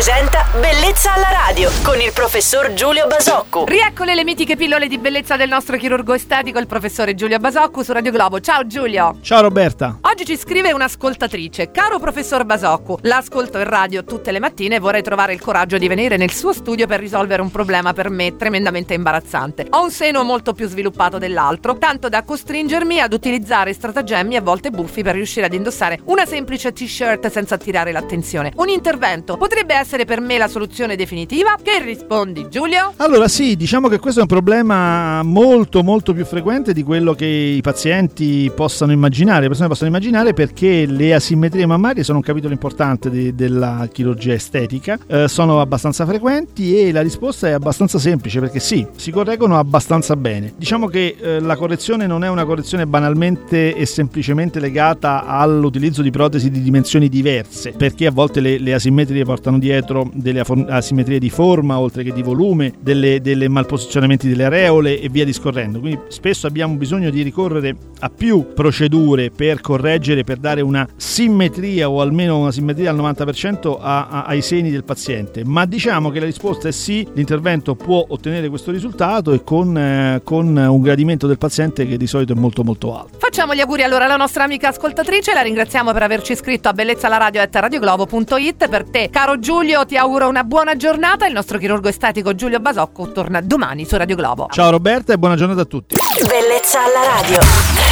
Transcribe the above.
presenta Bellezza alla radio con il professor Giulio Basocco. Rieccole le mitiche pillole di bellezza del nostro chirurgo estetico, il professore Giulio Basocco su Radio Globo. Ciao Giulio. Ciao Roberta. Oggi ci scrive un'ascoltatrice. Caro professor Basocco, l'ascolto in radio tutte le mattine e vorrei trovare il coraggio di venire nel suo studio per risolvere un problema per me tremendamente imbarazzante. Ho un seno molto più sviluppato dell'altro, tanto da costringermi ad utilizzare stratagemmi a volte buffi per riuscire ad indossare una semplice t-shirt senza attirare l'attenzione. Un intervento potrebbe essere per me la soluzione definitiva? Che rispondi Giulio? Allora sì, diciamo che questo è un problema molto molto più frequente di quello che i pazienti possano immaginare, le persone possano immaginare perché le asimmetrie mammarie sono un capitolo importante di, della chirurgia estetica, eh, sono abbastanza frequenti e la risposta è abbastanza semplice perché sì, si correggono abbastanza bene. Diciamo che eh, la correzione non è una correzione banalmente e semplicemente legata all'utilizzo di protesi di dimensioni diverse, perché a volte le, le asimmetrie portano dietro delle asimmetrie di forma oltre che di volume, delle, delle malposizionamenti delle areole e via discorrendo. Quindi spesso abbiamo bisogno di ricorrere a più procedure per correggere, per dare una simmetria o almeno una simmetria al 90% a, a, ai seni del paziente. Ma diciamo che la risposta è sì, l'intervento può ottenere questo risultato e con, eh, con un gradimento del paziente che di solito è molto molto alto. Facciamo gli auguri allora alla nostra amica ascoltatrice, la ringraziamo per averci iscritto a bellezzalaradio.it per te. Caro Giulio, ti auguro una buona giornata. Il nostro chirurgo estetico Giulio Basocco torna domani su Radio Globo. Ciao Roberta e buona giornata a tutti. Bellezza alla radio.